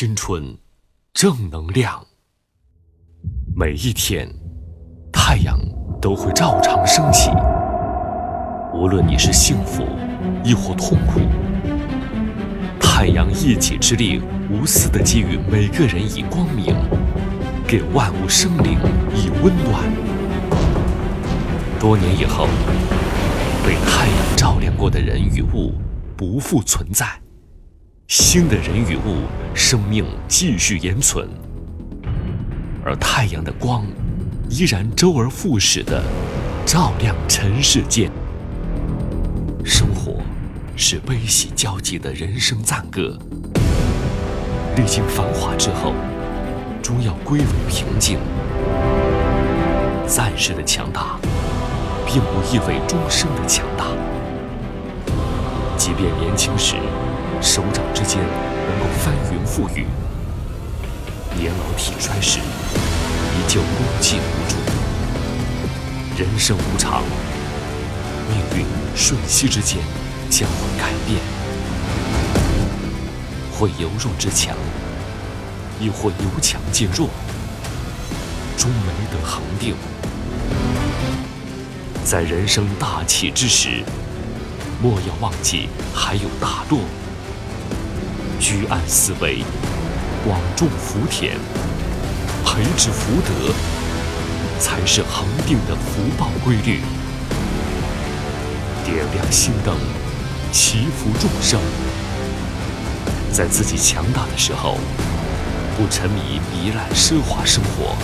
青春，正能量。每一天，太阳都会照常升起。无论你是幸福，亦或痛苦，太阳一己之力，无私的给予每个人以光明，给万物生灵以温暖。多年以后，被太阳照亮过的人与物不复存在。新的人与物，生命继续延存，而太阳的光依然周而复始的照亮尘世间。生活是悲喜交集的人生赞歌，历经繁华之后，终要归为平静。暂时的强大，并不意味终生的强大。即便年轻时，手掌之间能够翻云覆雨，年老体衰时依旧孤寂无助。人生无常，命运瞬息之间将会改变，会由弱至强，亦或由强渐弱，终没得恒定。在人生大起之时，莫要忘记还有大落。居安思危，广种福田，培植福德，才是恒定的福报规律。点亮心灯，祈福众生。在自己强大的时候，不沉迷糜烂奢华生活，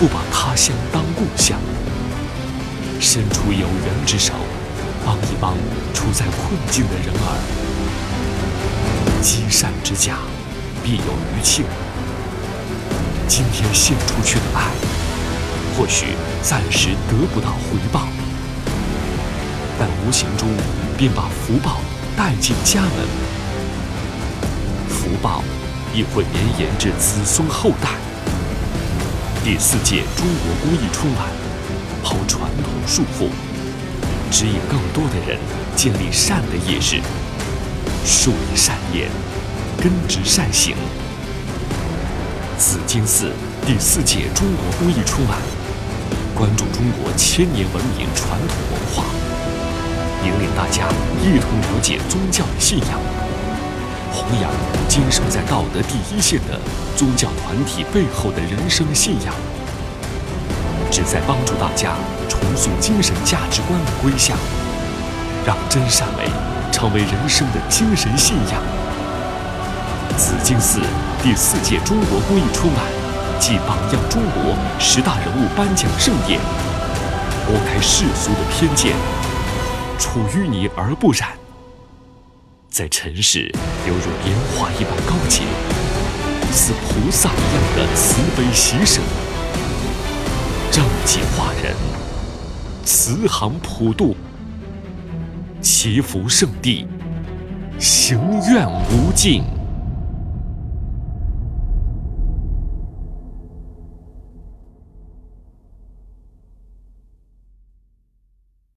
不把他乡当故乡，伸出有缘之手，帮一帮处在困境的人儿。积善之家，必有余庆。今天献出去的爱，或许暂时得不到回报，但无形中便把福报带进家门，福报亦会绵延至子孙后代。第四届中国公益春晚，抛传统束缚，指引更多的人建立善的意识。树立善念，根植善行。紫金寺第四届中国公益春晚，关注中国千年文明传统文化，引领大家一同了解宗教的信仰，弘扬坚守在道德第一线的宗教团体背后的人生信仰，旨在帮助大家重塑精神价值观的归向，让真善美。成为人生的精神信仰。紫金寺第四届中国公益春晚暨榜样中国十大人物颁奖盛典，拨开世俗的偏见，出淤泥而不染，在尘世犹如莲花一般高洁，似菩萨一样的慈悲喜舍，正气化人，慈航普渡。祈福圣地，行愿无尽。